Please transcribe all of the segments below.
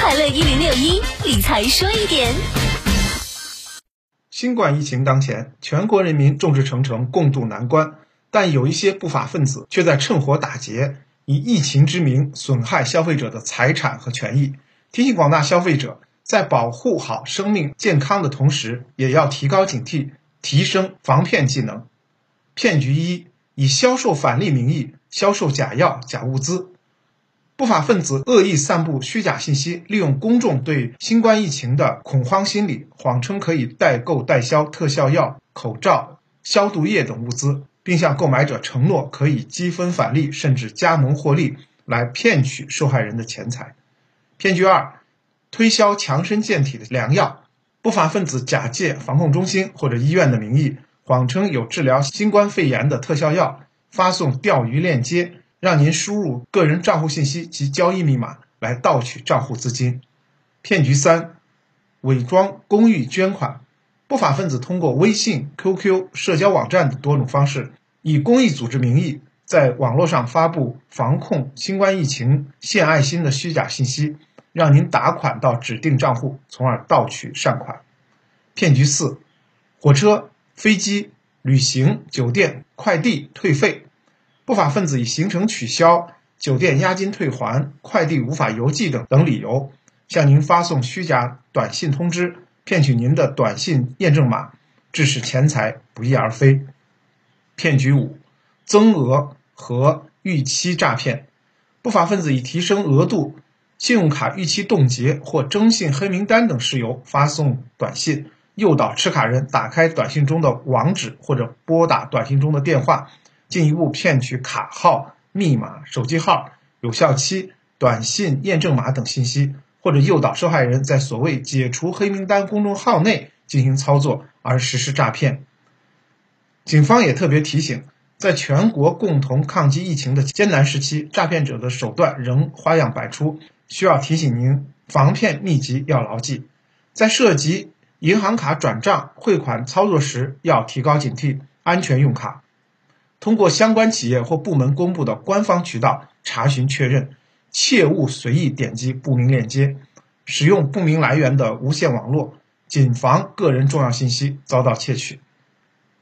快乐一零六一理财说一点。新冠疫情当前，全国人民众志成城，共度难关，但有一些不法分子却在趁火打劫，以疫情之名损害消费者的财产和权益。提醒广大消费者，在保护好生命健康的同时，也要提高警惕，提升防骗技能。骗局一：以销售返利名义销售假药、假物资。不法分子恶意散布虚假信息，利用公众对新冠疫情的恐慌心理，谎称可以代购代销特效药、口罩、消毒液等物资，并向购买者承诺可以积分返利，甚至加盟获利，来骗取受害人的钱财。骗局二：推销强身健体的良药。不法分子假借防控中心或者医院的名义，谎称有治疗新冠肺炎的特效药，发送钓鱼链接。让您输入个人账户信息及交易密码来盗取账户资金。骗局三：伪装公益捐款。不法分子通过微信、QQ、社交网站等多种方式，以公益组织名义，在网络上发布防控新冠疫情、献爱心的虚假信息，让您打款到指定账户，从而盗取善款。骗局四：火车、飞机、旅行、酒店、快递退费。不法分子以行程取消、酒店押金退还、快递无法邮寄等等理由，向您发送虚假短信通知，骗取您的短信验证码，致使钱财不翼而飞。骗局五：增额和逾期诈骗。不法分子以提升额度、信用卡逾期冻结或征信黑名单等事由发送短信，诱导持卡人打开短信中的网址或者拨打短信中的电话。进一步骗取卡号、密码、手机号、有效期、短信验证码等信息，或者诱导受害人在所谓“解除黑名单”公众号内进行操作而实施诈骗。警方也特别提醒，在全国共同抗击疫情的艰难时期，诈骗者的手段仍花样百出，需要提醒您防骗秘籍要牢记。在涉及银行卡转账、汇款操作时，要提高警惕，安全用卡。通过相关企业或部门公布的官方渠道查询确认，切勿随意点击不明链接，使用不明来源的无线网络，谨防个人重要信息遭到窃取。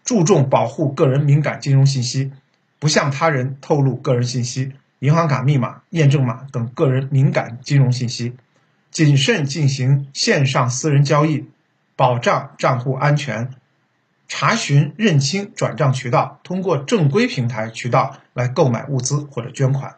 注重保护个人敏感金融信息，不向他人透露个人信息、银行卡密码、验证码等个人敏感金融信息，谨慎进行线上私人交易，保障账户安全。查询、认清转账渠道，通过正规平台渠道来购买物资或者捐款。